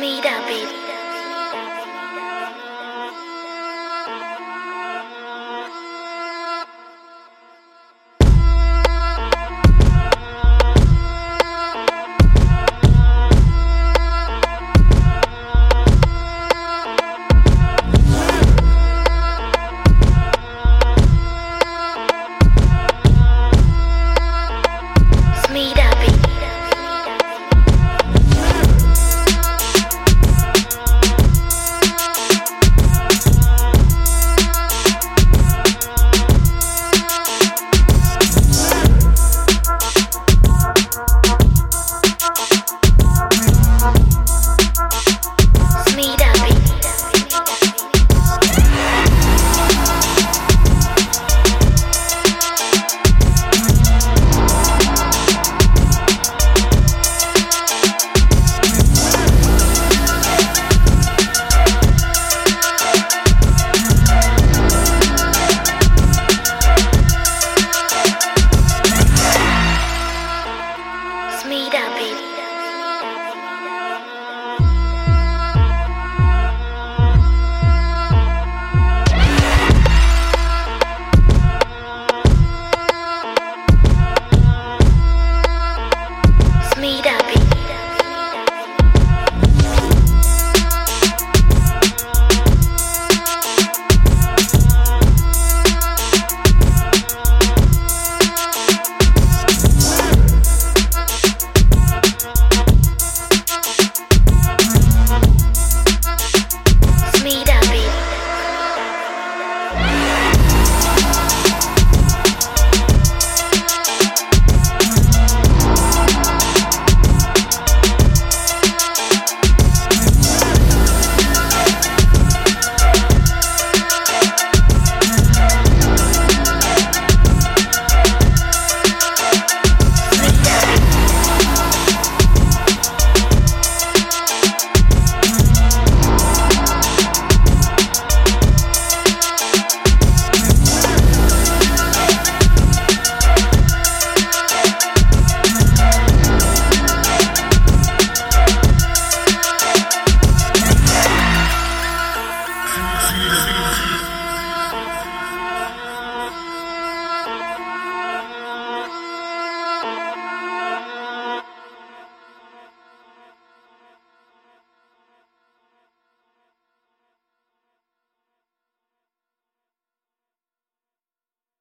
Mira, baby.